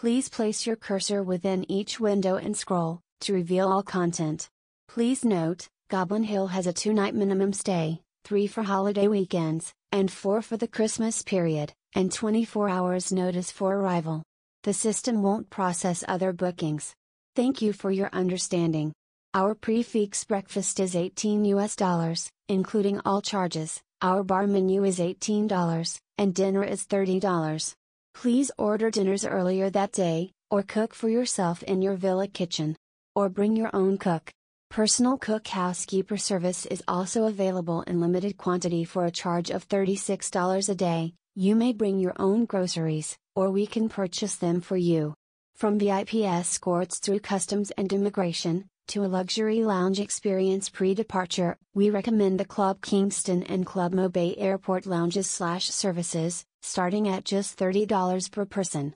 Please place your cursor within each window and scroll, to reveal all content. Please note, Goblin Hill has a two night minimum stay, 3 for holiday weekends, and 4 for the Christmas period, and 24 hours notice for arrival. The system won't process other bookings. Thank you for your understanding. Our prefix breakfast is 18 US dollars, including all charges. Our bar menu is $18, and dinner is $30. Please order dinners earlier that day, or cook for yourself in your villa kitchen. Or bring your own cook. Personal cook housekeeper service is also available in limited quantity for a charge of $36 a day. You may bring your own groceries, or we can purchase them for you. From VIP escorts through customs and immigration, to a luxury lounge experience pre-departure, we recommend the Club Kingston and Club Mo Bay Airport lounges slash services, starting at just $30 per person.